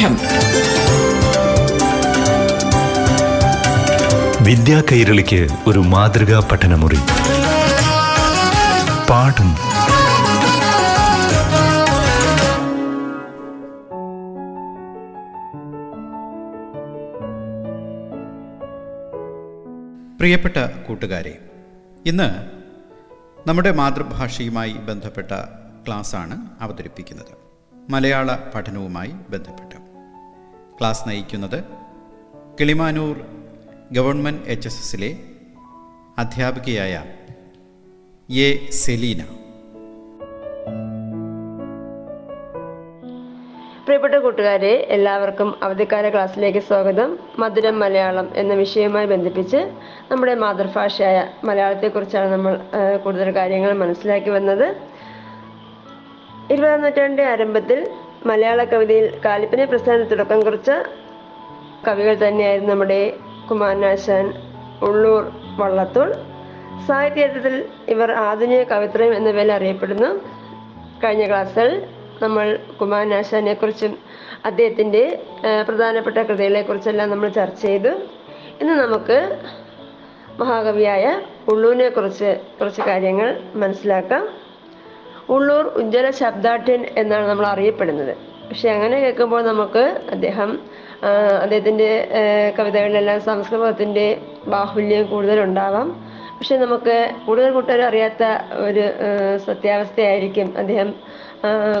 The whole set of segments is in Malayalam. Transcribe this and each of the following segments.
പാഠം വിദ്യാ കൈരളിക്ക് ഒരു മാതൃകാ പഠനമുറി. പാഠം. പ്രിയപ്പെട്ട കൂട്ടുകാരെ ഇന്ന് നമ്മുടെ മാതൃഭാഷയുമായി ബന്ധപ്പെട്ട ക്ലാസ്സാണ് അവതരിപ്പിക്കുന്നത്. മലയാള പഠനവുമായി ബന്ധപ്പെട്ട്. ക്ലാസ് നയിക്കുന്നത് കിളിമാനൂർ ഗവൺമെന്റ് എച്ച് എസ് എസിലെ അധ്യാപികയായ എ സെലീന. പ്രിയപ്പെട്ട കൂട്ടുകാരെ എല്ലാവർക്കും അവധിക്കാല ക്ലാസ്സിലേക്ക് സ്വാഗതം. മധുരം മലയാളം എന്ന വിഷയവുമായി ബന്ധിപ്പിച്ച് നമ്മുടെ മാതൃഭാഷയായ മലയാളത്തെക്കുറിച്ചാണ് നമ്മൾ കൂടുതൽ കാര്യങ്ങൾ മനസ്സിലാക്കി വന്നത്. ഇരുപതാം നൂറ്റാണ്ടിന്റെ ആരംഭത്തിൽ മലയാള കവിതയിൽ കാലിപ്പനെ പ്രസ്ഥാനത്തിന് തുടക്കം കുറിച്ച കവികൾ തന്നെയായിരുന്നു നമ്മുടെ കുമാരനാശാൻ ഉള്ളൂർ വള്ളത്തോൾ. സാഹിത്യത്തിൽ ഇവർ ആധുനിക കവിത്രയം എന്ന പേരിൽ അറിയപ്പെടുന്നു. കഴിഞ്ഞ ക്ലാസ്സിൽ നമ്മൾ കുമാരനാശാനെ കുറിച്ചും അദ്ദേഹത്തിന്റെ പ്രധാനപ്പെട്ട കൃതികളെ കുറിച്ചെല്ലാം നമ്മൾ ചർച്ച ചെയ്തു. ഇന്ന് നമുക്ക് മഹാകവിയായ ഉള്ളൂരിനെ കുറിച്ച് കുറച്ച് കാര്യങ്ങൾ മനസ്സിലാക്കാം. ഉള്ളൂർ ഉജ്ജ്വല ശബ്ദാഠ്യൻ എന്നാണ് നമ്മൾ അറിയപ്പെടുന്നത്. പക്ഷെ അങ്ങനെ കേൾക്കുമ്പോൾ നമുക്ക് അദ്ദേഹം അദ്ദേഹത്തിന്റെ കവിതകളിലെല്ലാം സംസ്കൃതത്തിന്റെ ബാഹുല്യം കൂടുതലുണ്ടാവാം. പക്ഷെ നമുക്ക് കൂടുതൽ കൂട്ടുകാർ അറിയാത്ത ഒരു സത്യാവസ്ഥയായിരിക്കും അദ്ദേഹം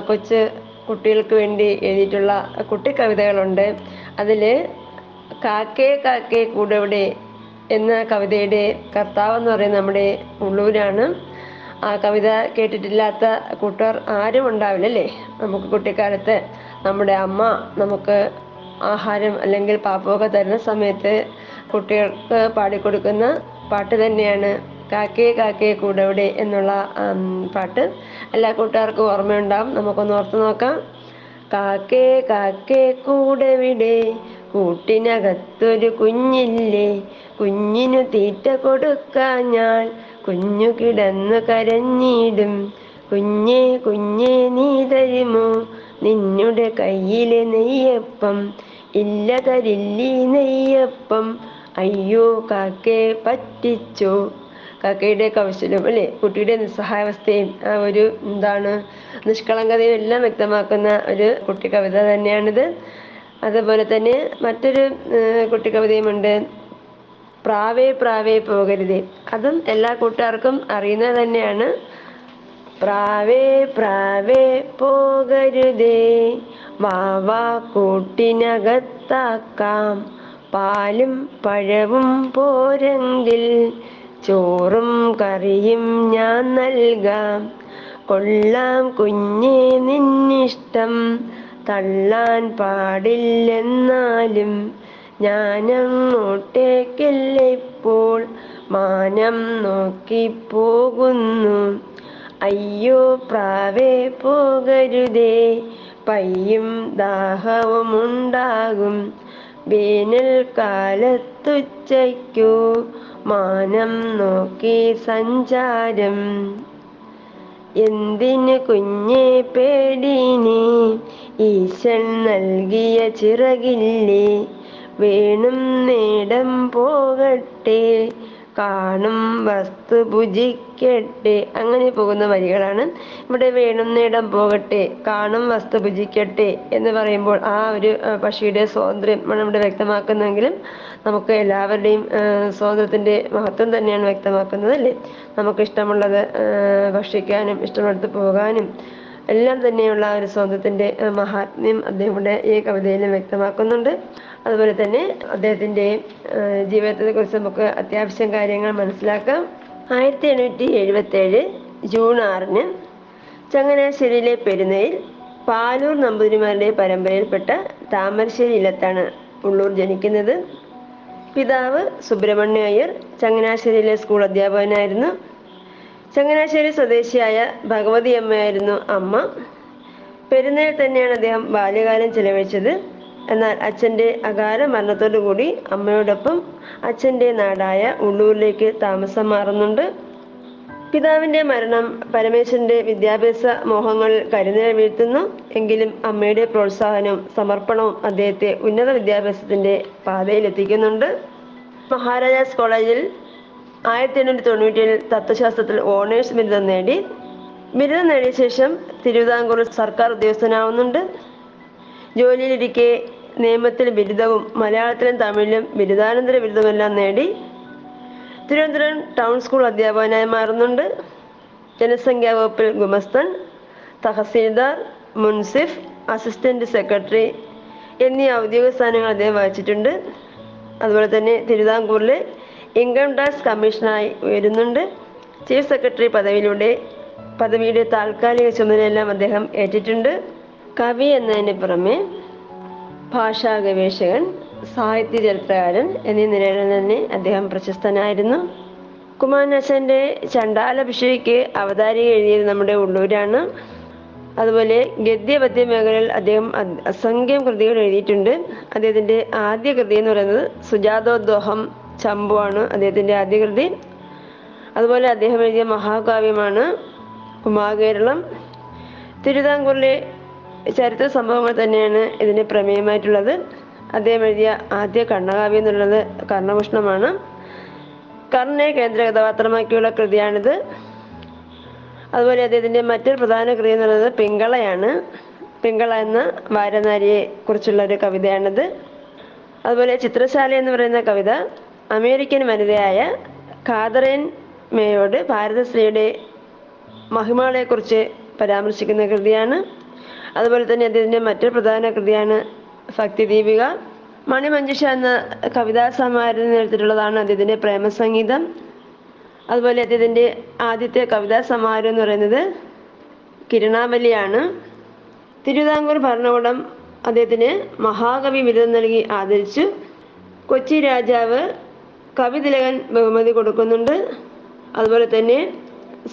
കൊച്ചു കുട്ടികൾക്ക് വേണ്ടി എഴുതിയിട്ടുള്ള കുട്ടി കവിതകളുണ്ട് അതിൽ കാക്കേ കാക്കേ കൂടെവിടെ എന്ന കവിതയുടെ കർത്താവ് എന്ന് പറയുന്നത് നമ്മുടെ ഉള്ളൂരാണ്. ആ കവിത കേട്ടിട്ടില്ലാത്ത കൂട്ടുകാർ ആരും ഉണ്ടാവില്ല അല്ലേ നമുക്ക് കുട്ടിക്കാലത്ത് നമ്മുടെ അമ്മ നമുക്ക് ആഹാരം അല്ലെങ്കിൽ പാപ്പൊക്കെ തരുന്ന സമയത്ത് കുട്ടികൾക്ക് പാടിക്കൊടുക്കുന്ന പാട്ട് തന്നെയാണ് കാക്കേ കാക്കേ കൂടെവിടെ എന്നുള്ള പാട്ട്. എല്ലാ കൂട്ടുകാർക്കും ഓർമ്മയുണ്ടാവും. നമുക്കൊന്ന് ഓർത്തു നോക്കാം. കാക്കേ കാക്കേ കൂടെവിടെ കൂട്ടിനകത്തൊരു കുഞ്ഞില്ലേ? കുഞ്ഞിനു തീറ്റ കൊടുക്കാഞ്ഞാൽ കുഞ്ഞു കിടന്നു കരഞ്ഞിടും. കുഞ്ഞേ കുഞ്ഞേ നീ തരുമോ? നിന്നുടെ കയ്യിലെ നെയ്യപ്പം. ഇല്ല തരില്ലി നെയ്യപ്പം. അയ്യോ കാക്കേ പറ്റിച്ചോ? കാക്കയുടെ കൗശലം അല്ലെ? കുട്ടിയുടെ നിസ്സഹായാവസ്ഥയും ആ ഒരു എന്താണ് നിഷ്കളങ്കതയും എല്ലാം വ്യക്തമാക്കുന്ന ഒരു കുട്ടി കവിത തന്നെയാണിത്. അതുപോലെ തന്നെ മറ്റൊരു കുട്ടി കുട്ടിക്കവിതയുമുണ്ട് പ്രാവേ പ്രാവേ പോകരുതേ. അതും എല്ലാ കൂട്ടുകാർക്കും അറിയുന്നത് തന്നെയാണ്. പ്രാവേ പ്രാവേ പോകരുതേ. വാവാ കൂട്ടിനകത്താക്കാം. പാലും പഴവും പോരെങ്കിൽ ചോറും കറിയും ഞാൻ നൽകാം. കൊള്ളാം കുഞ്ഞേ നിന്നിഷ്ടം. തള്ളാൻ പാടില്ലെന്നാലും ഞാനങ്ങോട്ടേക്കല്ല ഇപ്പോൾ മാനം നോക്കിപ്പോകുന്നു. അയ്യോ പ്രാവേ പോകരുതേ. പയ്യും ദാഹവുമുണ്ടാകും. വേനൽ കാലത്തുച്ചയ്ക്കു മാനം നോക്കി സഞ്ചാരം. എന്തിന് കുഞ്ഞെ പേടിനി? ഈശൻ നൽകിയ ചിറകില്ലേ? വേണം നേടം പോകട്ടെ കാണും വസ്തു ഭുജിക്കട്ടെ. അങ്ങനെ പോകുന്ന വരികളാണ്. ഇവിടെ വേണം നേടം പോകട്ടെ കാണും വസ്തു ഭുജിക്കട്ടെ എന്ന് പറയുമ്പോൾ ആ ഒരു പക്ഷിയുടെ സ്വാതന്ത്ര്യം ഇവിടെ വ്യക്തമാക്കുന്നെങ്കിലും നമുക്ക് എല്ലാവരുടെയും സ്വാതന്ത്ര്യത്തിന്റെ മഹത്വം തന്നെയാണ് വ്യക്തമാക്കുന്നത് അല്ലേ? നമുക്ക് ഇഷ്ടമുള്ളത് ഭക്ഷിക്കാനും ഇഷ്ടമുള്ളിടത്ത് പോകാനും എല്ലാം തന്നെയുള്ള ഒരു സ്വാതന്ത്ര്യത്തിന്റെ മഹാത്മ്യം അദ്ദേഹത്തിന്റെ ഈ കവിതയിലും വ്യക്തമാക്കുന്നുണ്ട്. അതുപോലെ തന്നെ അദ്ദേഹത്തിന്റെ ജീവിതത്തെ കുറിച്ച് നമുക്ക് അത്യാവശ്യം കാര്യങ്ങൾ മനസ്സിലാക്കാം. ആയിരത്തി എണ്ണൂറ്റി എഴുപത്തി ഏഴ് ജൂൺ ആറിന് ചങ്ങനാശ്ശേരിയിലെ പെരുന്നയിൽ പാലൂർ നമ്പൂതിരിമാരുടെ പരമ്പരയിൽപ്പെട്ട താമരശ്ശേരി ഇല്ലത്താണ് ഉള്ളൂർ ജനിക്കുന്നത്. പിതാവ് സുബ്രഹ്മണ്യ അയ്യർ ചങ്ങനാശ്ശേരിയിലെ സ്കൂൾ അധ്യാപകനായിരുന്നു. ചങ്ങനാശ്ശേരി സ്വദേശിയായ ഭഗവതി അമ്മയായിരുന്നു അമ്മ. പെരുന്നയിൽ തന്നെയാണ് അദ്ദേഹം ബാല്യകാലം ചെലവഴിച്ചത്. എന്നാൽ അച്ഛന്റെ അകാല മരണത്തോടുകൂടി അമ്മയോടൊപ്പം അച്ഛന്റെ നാടായ ഉള്ളൂരിലേക്ക് താമസം മാറുന്നുണ്ട്. പിതാവിന്റെ മരണം പരമേശ്വരന്റെ വിദ്യാഭ്യാസ മോഹങ്ങൾ കരുനില വീഴ്ത്തുന്നു. എങ്കിലും അമ്മയുടെ പ്രോത്സാഹനവും സമർപ്പണവും അദ്ദേഹത്തെ ഉന്നത വിദ്യാഭ്യാസത്തിന്റെ പാതയിലെത്തിക്കുന്നുണ്ട്. മഹാരാജാസ് കോളേജിൽ ആയിരത്തി എണ്ണൂറ്റി തൊണ്ണൂറ്റിയേഴിൽ തത്വശാസ്ത്രത്തിൽ ഓണേഴ്സ് ബിരുദം നേടി. ബിരുദം നേടിയ ശേഷം തിരുവിതാംകൂർ സർക്കാർ ഉദ്യോഗസ്ഥനാവുന്നുണ്ട്. ജോലിയിലിരിക്കെ നിയമത്തിൽ ബിരുദവും മലയാളത്തിലും തമിഴിലും ബിരുദാനന്തര ബിരുദമെല്ലാം നേടി. തിരുവനന്തപുരം ടൗൺ സ്കൂൾ അധ്യാപകനായി മാറുന്നുണ്ട്. ജനസംഖ്യാ വകുപ്പിൽ ഗുമസ്തൻ തഹസീൽദാർ മുൻസിഫ് അസിസ്റ്റന്റ് സെക്രട്ടറി എന്നീ ഔദ്യോഗിക സ്ഥാനങ്ങൾ അദ്ദേഹം വഹിച്ചിട്ടുണ്ട്. അതുപോലെ തന്നെ തിരുവിതാംകൂറിലെ ഇൻകം ടാക്സ് കമ്മീഷണറായി ഉയരുന്നുണ്ട് ചീഫ് സെക്രട്ടറി പദവിയിലൂടെ പദവിയുടെ താൽക്കാലിക ചുമതലയെല്ലാം അദ്ദേഹം ഏറ്റിട്ടുണ്ട്. കവി എന്നതിന് പുറമെ ഭാഷാ ഗവേഷകൻ സാഹിത്യ ചരിത്രകാരൻ എന്നീ നിലകളിൽ തന്നെ അദ്ദേഹം പ്രശസ്തനായിരുന്നു. കുമാരനാശാന്റെ ചണ്ടാലഭിഷേക്ക് അവതാരിക എഴുതിയത് നമ്മുടെ ഉള്ളൂരാണ്. അതുപോലെ ഗദ്യപദ്യ മേഖലയിൽ അദ്ദേഹം അസംഖ്യം കൃതികൾ എഴുതിയിട്ടുണ്ട്. അദ്ദേഹത്തിന്റെ ആദ്യ കൃതി എന്ന് പറയുന്നത് സുജാതോദ്വഹം ചമ്പുവാണ് അദ്ദേഹത്തിന്റെ ആദ്യ കൃതി. അതുപോലെ അദ്ദേഹം എഴുതിയ മഹാകാവ്യമാണ് ഉമാകേരളം. തിരുവിതാംകൂറിലെ ചരിത്ര സംഭവങ്ങൾ തന്നെയാണ് ഇതിന് പ്രമേയമായിട്ടുള്ളത്. അദ്ദേഹം എഴുതിയ ആദ്യ കണ്ണകാവ്യം എന്നുള്ളത് കർണഭൂഷണമാണ്. കർണനെ കേന്ദ്ര കഥാപാത്രമാക്കിയുള്ള കൃതിയാണിത്. അതുപോലെ അദ്ദേഹത്തിന്റെ മറ്റൊരു പ്രധാന കൃതി എന്നുള്ളത് പിങ്കളയാണ്. പിങ്കള എന്ന വാരനാരിയെ കുറിച്ചുള്ള ഒരു കവിതയാണിത്. അതുപോലെ ചിത്രശാല എന്ന് പറയുന്ന കവിത. അമേരിക്കൻ വനിതയായ കാതറിൻ മേയോട് ഭാരതശ്രീയുടെ മഹിമകളെക്കുറിച്ച് പരാമർശിക്കുന്ന കൃതിയാണ്. അതുപോലെ തന്നെ അദ്ദേഹത്തിന്റെ മറ്റൊരു പ്രധാന കൃതിയാണ് ഭക്തി ദീപിക മണിമഞ്ജുഷ എന്ന കവിതാ സമാഹാരത്തിൽ എടുത്തിട്ടുള്ളതാണ് അദ്ദേഹത്തിന്റെ പ്രേമസംഗീതം. അതുപോലെ അദ്ദേഹത്തിന്റെ ആദ്യത്തെ കവിതാ സമാഹാരം എന്ന് പറയുന്നത് കിരണാവലിയാണ് തിരുവിതാംകൂർ ഭരണകൂടം അദ്ദേഹത്തിന് മഹാകവി ബിരുദം നൽകി ആദരിച്ചു. കൊച്ചി രാജാവ് കവിതിലകൻ ബഹുമതി കൊടുക്കുന്നുണ്ട്. അതുപോലെ തന്നെ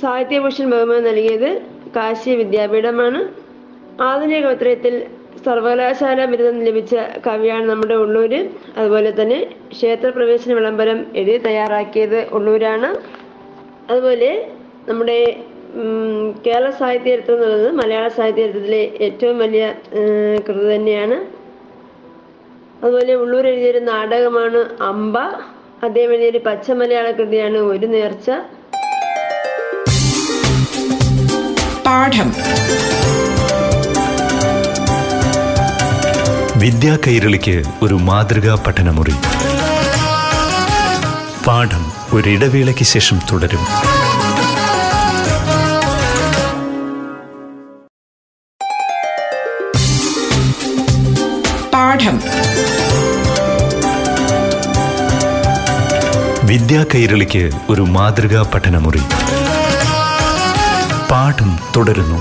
സാഹിത്യഭൂഷൺ ബഹുമതി നൽകിയത് കാശി വിദ്യാപീഠമാണ്. ആധുനിക കവിത്രയത്തിൽ സർവകലാശാല ബിരുദം ലഭിച്ച കവിയാണ് നമ്മുടെ ഉള്ളൂര്. അതുപോലെ തന്നെ ക്ഷേത്രപ്രവേശന വിളംബരം എഴുതി തയ്യാറാക്കിയത് ഉള്ളൂരാണ്. അതുപോലെ നമ്മുടെ കേരള സാഹിത്യ ചരിത്രം എന്നുള്ളത് മലയാള സാഹിത്യ ചരിത്രത്തിലെ ഏറ്റവും വലിയ കൃതി തന്നെയാണ്. അതുപോലെ ഉള്ളൂർ എഴുതിയൊരു നാടകമാണ് അമ്പ. അദ്ദേഹം ഒരു പച്ച മലയാള കൃതിയാണ് ഒരു നേർച്ച. പാഠം. വിദ്യാ കൈരളിക്ക് ഒരു മാതൃകാ പഠനമുറി. പാഠം ഒരിടവേളയ്ക്ക് ശേഷം തുടരും. വിദ്യാ കൈരളിക്ക് ഒരു മാതൃകാ പഠനമുറി. പാഠം തുടരുന്നു.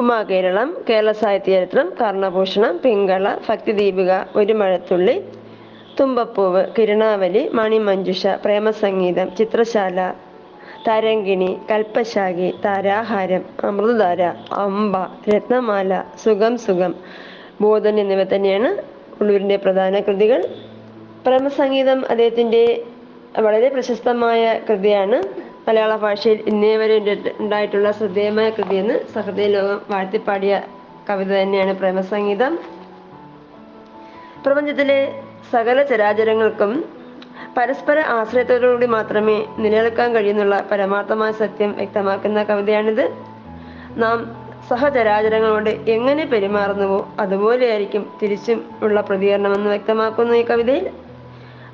ഉമാകേരളം കേരള സാഹിത്യ ചരിത്രം കർണഭൂഷണം പിങ്കള ഭക്തിദീപിക ഒരു മഴത്തുള്ളി തുമ്പപ്പൂവ് കിരണാവലി മണിമഞ്ജുഷ പ്രേമസംഗീതം ചിത്രശാല തരങ്കിണി കൽപ്പശാഖി താരാഹാരം അമൃതധാര അമ്പ രത്നമാല സുഖം സുഖം. ബോധൻ എന്നിവ തന്നെയാണ് ഉള്ളൂരിന്റെ പ്രധാന കൃതികൾ. പ്രേമസംഗീതം അദ്ദേഹത്തിന്റെ വളരെ പ്രശസ്തമായ കൃതിയാണ്. മലയാള ഭാഷയിൽ ഇന്നേ വരെ ഉണ്ട്- ഉണ്ടായിട്ടുള്ള ശ്രദ്ധേയമായ കൃതിയെന്ന് സഹൃദയ ലോകം വാഴ്ത്തിപ്പാടിയ കവിത തന്നെയാണ് പ്രേമസംഗീതം. പ്രപഞ്ചത്തിലെ സകല ചരാചരങ്ങൾക്കും പരസ്പര ആശ്രയത്തോടുകൂടി മാത്രമേ നിലനിൽക്കാൻ കഴിയുന്നുള്ള പരമാർത്ഥമായ സത്യം വ്യക്തമാക്കുന്ന കവിതയാണിത്. നാം സഹചരാചരങ്ങളോട് എങ്ങനെ പെരുമാറുന്നുവോ അതുപോലെയായിരിക്കും തിരിച്ചും ഉള്ള പ്രതികരണമെന്ന് വ്യക്തമാക്കുന്നു ഈ കവിതയിൽ.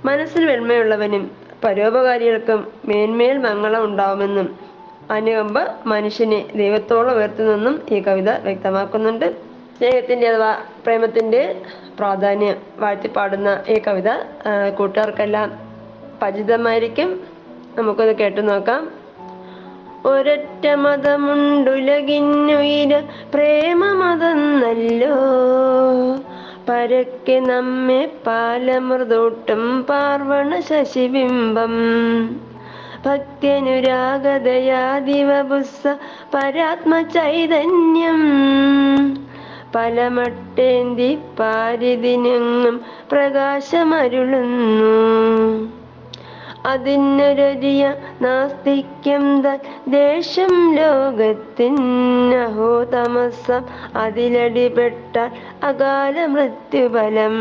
മനസ്സിൽ വെണ്മയുള്ളവനും പരോപകാരികൾക്കും മേന്മേൽ മംഗളം ഉണ്ടാവുമെന്നും അനുകമ്പ മനുഷ്യനെ ദൈവത്തോളം ഉയർത്തുന്നെന്നും ഈ കവിത വ്യക്തമാക്കുന്നുണ്ട്. സ്നേഹത്തിന്റെ അഥവാ പ്രേമത്തിന്റെ പ്രാധാന്യം വാഴ്ത്തിപ്പാടുന്ന ഈ കവിത കൂട്ടുകാർക്കെല്ലാം പരിചിതമായിരിക്കും. നമുക്കത് കേട്ടു നോക്കാം. ഒരൊറ്റ മതമുണ്ടുലകിന്നുയിര പ്രേമമതെന്നല്ലോ. പരക്കെ നമ്മെ പാലമൃതൂട്ടും പാർവണ ശശിബിംബം. ഭക്ത്യനുരാഗതയാദിവപുസ്സ പരാത്മ ചൈതന്യം പലമട്ടേന്തി പാരിതിനെങ്ങും പ്രകാശമരുളുന്നു. അതിനൊരരിയ നാസ്തിക്യം തൻ ദേശം ലോകത്തിന്നഹോ തമസം അതിലടിപെട്ടാൽ അകാല മൃത്യുഫലം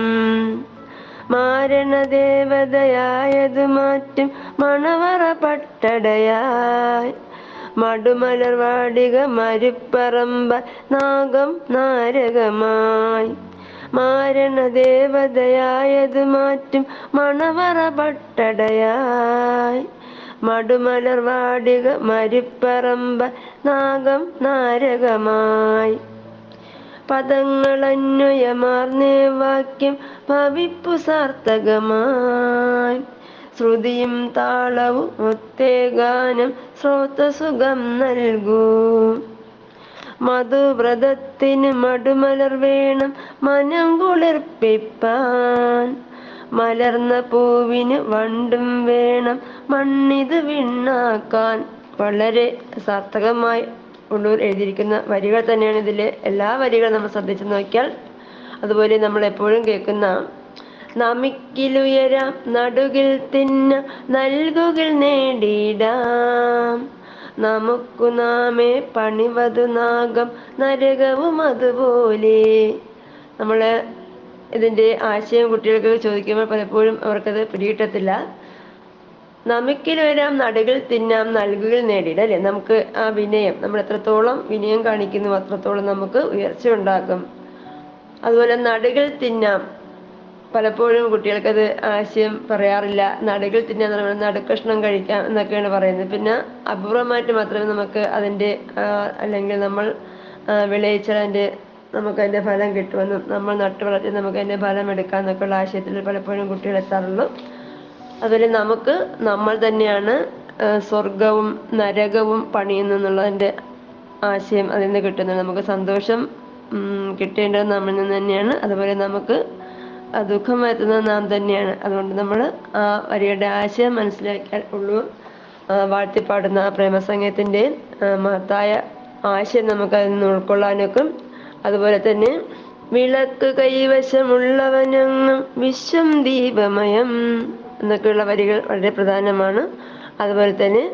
മാരണദേവതയായതു മാറ്റും മണവറ പട്ടടയായി. മടുമലർവാടിക മരുപ്പറമ്പ നാഗം നാരകമായി. മാരണദേവതയായതു മാറ്റും മണവറ പട്ടടയായി. മടുമലർവാടിക മരുപ്പറമ്പ നാഗം നാരകമായി. പദങ്ങളന്വയമാർന്നേ വാക്യം ഭവിപ്പു സാർത്ഥകമായി ശ്രുതിയും താളവും ഒത്തേ ഗാനം ശ്രോതസുഖം നൽകൂ. മധുവ്രതത്തിന് മടുമലർ വേണം മനം കുളിർപ്പിപ്പാൻ. മലർന്ന പൂവിന് വണ്ടും വേണം മണ്ണിത് വിണ്ണാക്കാൻ. വളരെ സാർത്ഥകമായി ഉള്ളൂർ എഴുതിയിരിക്കുന്ന വരികൾ തന്നെയാണ് ഇതിലെ എല്ലാ വരികളും നമ്മൾ ശ്രദ്ധിച്ചു നോക്കിയാൽ അതുപോലെ നമ്മൾ എപ്പോഴും കേൾക്കുന്ന നമിക്കിലുയരാം നടുകിൽ തിന്ന നൽകുകിൽ നേടിയിടാം നമുക്കു നാമേ പണിവതു നാഗം നരകവും അതുപോലെ. നമ്മൾ ഇതിന്റെ ആശയം കുട്ടികൾക്ക് ചോദിക്കുമ്പോൾ പലപ്പോഴും അവർക്കത് പിടികിട്ടത്തില്ല. നമുക്കിൽ വരാം നടുകൾ തിന്നാം നൽകുകൾ നേടിയിട അല്ലേ? നമുക്ക് ആ വിനയം നമ്മൾ എത്രത്തോളം വിനയം കാണിക്കുന്നു അത്രത്തോളം നമുക്ക് ഉയർച്ച ഉണ്ടാക്കും അതുപോലെ നടുകൾ തിന്നാം പലപ്പോഴും കുട്ടികൾക്കത് ആശയം പറയാറില്ല. നടുകൾ തിന്നാൻ തുടങ്ങണം നടുക്കഷ്ണം കഴിക്കാം എന്നൊക്കെയാണ് പറയുന്നത്. പിന്നെ അപൂർവമായിട്ട് മാത്രമേ നമുക്ക് അതിന്റെ അല്ലെങ്കിൽ നമ്മൾ വിളയിച്ചാൽ അതിന്റെ നമുക്ക് അതിന്റെ ഫലം കിട്ടുമെന്നും നമ്മൾ നട്ടു വളർത്തി നമുക്ക് അതിന്റെ ഫലം എടുക്കാം എന്നൊക്കെയുള്ള ആശയത്തിൽ പലപ്പോഴും കുട്ടികൾ എത്താറുള്ളൂ. അതുപോലെ നമുക്ക് നമ്മൾ തന്നെയാണ് സ്വർഗവും നരകവും പണിയുന്നെന്നുള്ളതിന്റെ ആശയം അതിൽ നിന്ന് കിട്ടുന്നത്. നമുക്ക് സന്തോഷം കിട്ടേണ്ടത് നമ്മളിൽ നിന്ന് തന്നെയാണ്. അതുപോലെ നമുക്ക് ദുഃഖം വരുത്തുന്നത് നാം തന്നെയാണ്. അതുകൊണ്ട് നമ്മൾ ആ വരിയുടെ ആശയം മനസ്സിലാക്കിയാൽ ഉള്ളൂ. വാഴ്ത്തിപ്പാടുന്ന ആ മഹത്തായ ആശയം നമുക്ക് അതിൽ നിന്ന് ഉൾക്കൊള്ളാനൊക്കും. അതുപോലെ തന്നെ വിളക്ക് കൈവശമുള്ളവനങ്ങും വിശ്വം ദീപമയം എന്നൊക്കെയുള്ള വരികൾ വളരെ പ്രധാനമാണ്. അതുപോലെ തന്നെ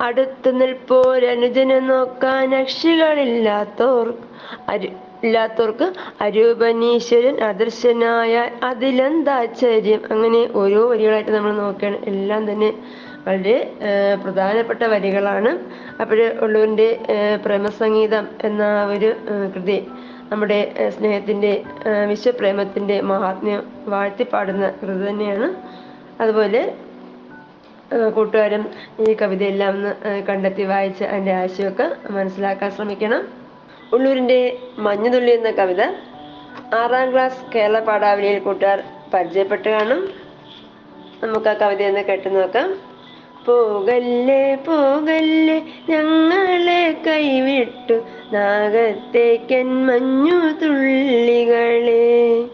അടുത്തു നിൽപ്പോരനുജനെ നോക്കാൻ അക്ഷികളില്ലാത്തോർ അരു ഇല്ലാത്തവർക്ക് അരൂപനീശ്വരൻ അദർശനായ അതിലെന്താശ്ചര്യം അങ്ങനെ ഓരോ വരികളായിട്ട് നമ്മൾ നോക്കുകയാണ്. എല്ലാം തന്നെ വളരെ പ്രധാനപ്പെട്ട വരികളാണ്. അപ്പോൾ ഉള്ളൂരിന്റെ പ്രേമസംഗീതം എന്ന ഒരു കൃതി നമ്മുടെ സ്നേഹത്തിന്റെ വിശ്വപ്രേമത്തിന്റെ മഹാത്മ്യം വാഴ്ത്തിപ്പാടുന്ന കൃതി തന്നെയാണ്. അതുപോലെ കൂട്ടുകാരും ഈ കവിതയെല്ലാം ഒന്ന് കണ്ടെത്തി വായിച്ച് അതിന്റെ ആശയമൊക്കെ മനസ്സിലാക്കാൻ ശ്രമിക്കണം. ഉള്ളൂരിന്റെ മഞ്ഞുതുള്ളി എന്ന കവിത ആറാം ക്ലാസ് കേരള പാഠാവലിയിൽ കൂട്ടുകാർ പരിചയപ്പെട്ട് കാണും. നമുക്ക് ആ കവിത ഒന്ന് കേട്ടു നോക്കാം. പോകല്ലേ പോകല്ലേ ഞങ്ങളെ കൈവിട്ടു നാഗത്തേക്കൻ മഞ്ഞു തുള്ളികളെ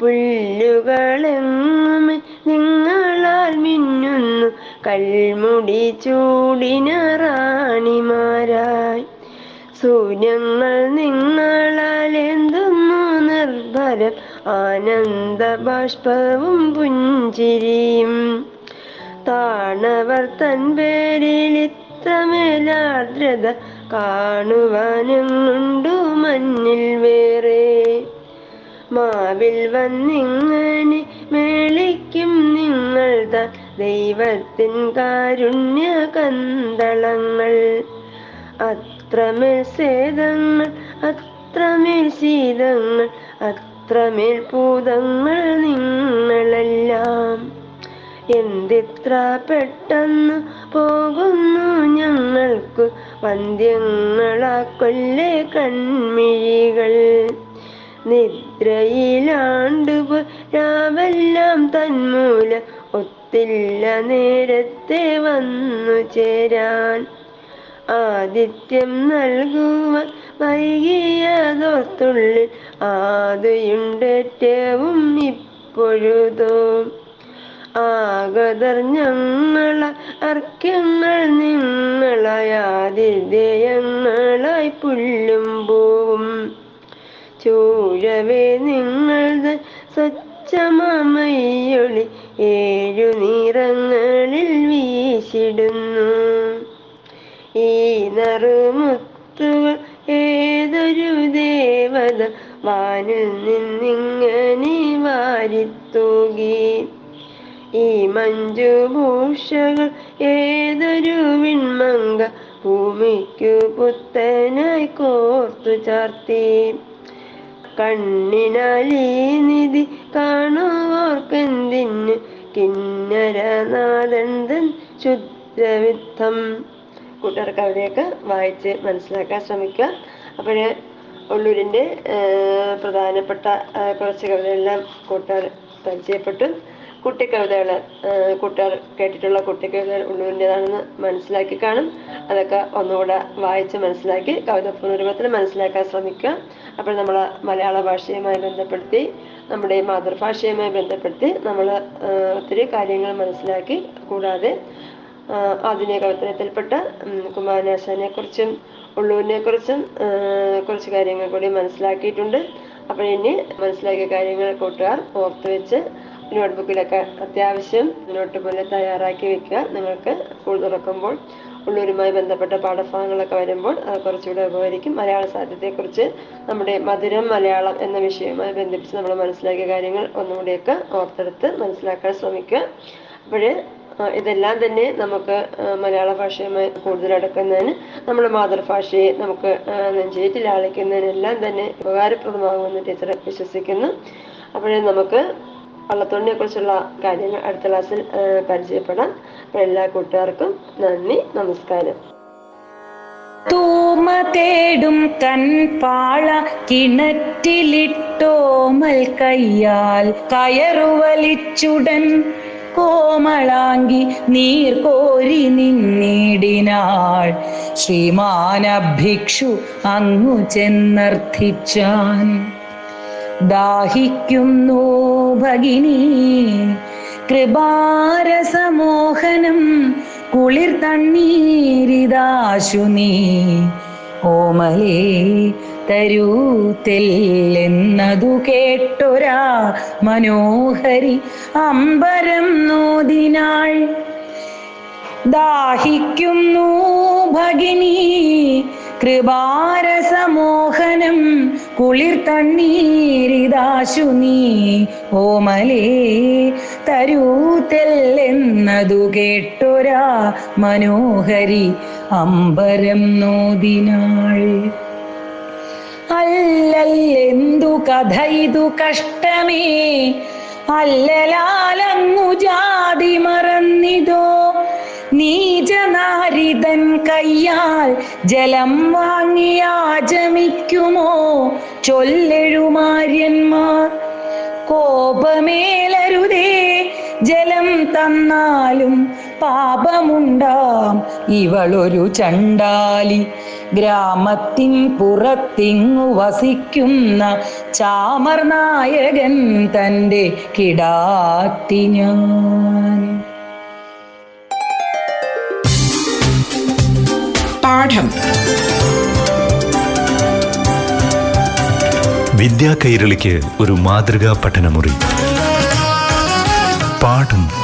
പുല്ലുകളെങ്ങും നിങ്ങളാൽ മിന്നുന്നു കൽമുടി ചൂടിന റാണിമാരായി. സൂര്യങ്ങൾ നിങ്ങളാൽ എന്തുന്നു നിർഭരം? ആനന്ദ ബാഷ്പവും പുഞ്ചിരിയും. താണവർ തൻ പേരിൽ ഇത്രമേലാർദ്രത കാണുവാനുണ്ടു മഞ്ഞിൽ വേറെ. മാവിൽ വന്നിങ്ങനെ മേളിക്കും നിങ്ങൾ ത ദൈവത്തിൻ കാരുണ്യ കന്തളങ്ങൾ അത്രമേൽ സേതങ്ങൾ അത്രമേൽ ശീതങ്ങൾ അത്രമേൽ ഭൂതങ്ങൾ നിങ്ങളെല്ലാം. എന്തിത്ര പെട്ടെന്ന് പോകുന്നു ഞങ്ങൾക്ക് വന്ധ്യങ്ങളാ കൊല്ലേ കൺമിഴികൾ. നിദ്രയിലാണ്ട് രാവെല്ലാം തന്മൂല ഒത്തില്ല നേരത്തെ വന്നു ചേരാൻ. ആദിത്യം നൽകുവാൻ വൈകിയതോർത്തുള്ളിൽ ആദയുണ്ടേറ്റവും ഇപ്പൊഴുതോ? ആഗതർ ഞങ്ങള അർക്യങ്ങൾ നിങ്ങളയാതിഥേയങ്ങളായി പുല്ലും പോവും. ചൂഴവേ നിങ്ങളുടെ സ്വച്ഛമയൊളി ഏഴു നിറങ്ങളിൽ വീശിടുന്നു. ഈ നറുമുത്തുകൾ ഏതൊരു ദേവത വാനിൽ നിന്നിങ്ങനെ വാരിത്തൂകി. ഈ മഞ്ജുഭൂഷകൾ ഏതൊരു വിൺമങ്ക ഭൂമിക്കു പുത്തനായി കോർത്തു ചാർത്തി. കണ്ണിനാലീ നിധി കാണുവോർക്കെന്തിന്? കിന്നരനാദന്തൻ ശുദ്ധവിദ്ധം കൂട്ടുകാർ കവിതയൊക്കെ വായിച്ച് മനസ്സിലാക്കാൻ ശ്രമിക്കുക. അപ്പോഴേ ഉള്ളൂരിന്റെ പ്രധാനപ്പെട്ട കുറച്ച് കവിതകളെല്ലാം കൂട്ടുകാർ പരിചയപ്പെട്ടു. കുട്ടിക്കവിതകൾ കൂട്ടുകാർ കേട്ടിട്ടുള്ള കുട്ടിക്കവിതകൾ ഉള്ളൂരിന്റെതാണെന്ന് മനസ്സിലാക്കി കാണും. അതൊക്കെ ഒന്നുകൂടെ വായിച്ച് മനസ്സിലാക്കി കവിത പുനരൂപത്തിൽ മനസ്സിലാക്കാൻ ശ്രമിക്കുക. അപ്പോൾ നമ്മൾ മലയാള ഭാഷയുമായി ബന്ധപ്പെടുത്തി നമ്മുടെ മാതൃഭാഷയുമായി ബന്ധപ്പെടുത്തി നമ്മൾ ഒത്തിരി കാര്യങ്ങൾ മനസ്സിലാക്കി കൂടാതെ ആധുനിക കവിത്രയത്തിൽപ്പെട്ട കുമാരനാശാനെ കുറിച്ചും ഉള്ളൂരിനെ കുറിച്ചും കുറച്ച് കാര്യങ്ങൾ കൂടി മനസ്സിലാക്കിയിട്ടുണ്ട്. അപ്പോൾ ഇനി മനസ്സിലാക്കിയ കാര്യങ്ങൾ കൂട്ടുകാർ ഓർത്ത് വെച്ച് നോട്ട് അത്യാവശ്യം നോട്ട് പോലെ തയ്യാറാക്കി വെക്കുക. നിങ്ങൾക്ക് സ്കൂൾ തുറക്കുമ്പോൾ ഉള്ളൂരുമായി ബന്ധപ്പെട്ട പാഠഭാഗങ്ങളൊക്കെ വരുമ്പോൾ കുറച്ചുകൂടെ ഉപകരിക്കും. മലയാള സാഹിത്യത്തെക്കുറിച്ച് നമ്മുടെ മധുരം മലയാളം എന്ന വിഷയവുമായി ബന്ധിപ്പിച്ച് നമ്മൾ മനസ്സിലാക്കിയ കാര്യങ്ങൾ ഒന്നുകൂടിയൊക്കെ ഓർത്തെടുത്ത് മനസ്സിലാക്കാൻ ശ്രമിക്കുക. അപ്പോഴേ ഇതെല്ലാം തന്നെ നമുക്ക് മലയാള ഭാഷയുമായി കൂടുതൽ അടുക്കുന്നതിന് നമ്മുടെ മാതൃഭാഷയെ നമുക്ക് ആളിക്കുന്നതിനെല്ലാം തന്നെ ഉപകാരപ്രദമാകുമെന്ന് ടീച്ചർ വിശ്വസിക്കുന്നു. അപ്പോഴേ നമുക്ക് വള്ളത്തോണിനെ കുറിച്ചുള്ള കാര്യങ്ങൾ അടുത്ത ക്ലാസ്സിൽ പരിചയപ്പെടാം. അപ്പോൾ എല്ലാ കൂട്ടുകാർക്കും നന്ദി നമസ്കാരം. തൂമ തേടും കൺപാള കിണറ്റിലിട്ടോമൽ കയ്യാൽ കയറുവലിച്ചുടൻ കോമളാങ്കി നീർ കോരി നിന്നിടിനാൾ. ശ്രീമാനഭിക്ഷു അങ്ങു ചെന്നർത്ഥിച്ചാൻ. ദാഹിക്കുന്നു ഭഗിനി കൃപാരസമോഹനം കുളിർ തണ്ണീരിതാശു നീ. ഓമലേ തരൂ എന്നതു കേട്ടൊരാ മനോഹരി അമ്പരം നോദിനാൾ. ദാഹിക്കുന്നു ഭഗിനി കൃപാരസമോഹനം കുളിർ തണ്ണീരിതാശു നീ ഓമലേ. തരൂതെല്ലെന്നതു കേട്ടൊരാ മനോഹരി അമ്പരം നോദിനാൾ. അല്ലല്ലെന്തു കഥ ഇതു കഷ്ടമേ? അല്ലലാലങ്ങു ജാതി മറന്നിതോ? നീചനാരിതൻ കയ്യാൽ ജലം വാങ്ങിയാചമിക്കുമോ ചൊല്ലെഴുമാര്യന്മാർ കോപമേലരുതേ ജലം തന്നാലും പാപമുണ്ടാം. ഇവളൊരു ചണ്ടാലി. ഗ്രാമത്തിൻ പുറത്തിങ്ങു വസിക്കുന്ന ചാമർ നായകൻ തന്റെ കിടാത്തി ഞാൻ പാഠം. വിദ്യാ കൈരളിക്ക് ഒരു മാതൃകാ പഠനമുറി. പാഠം.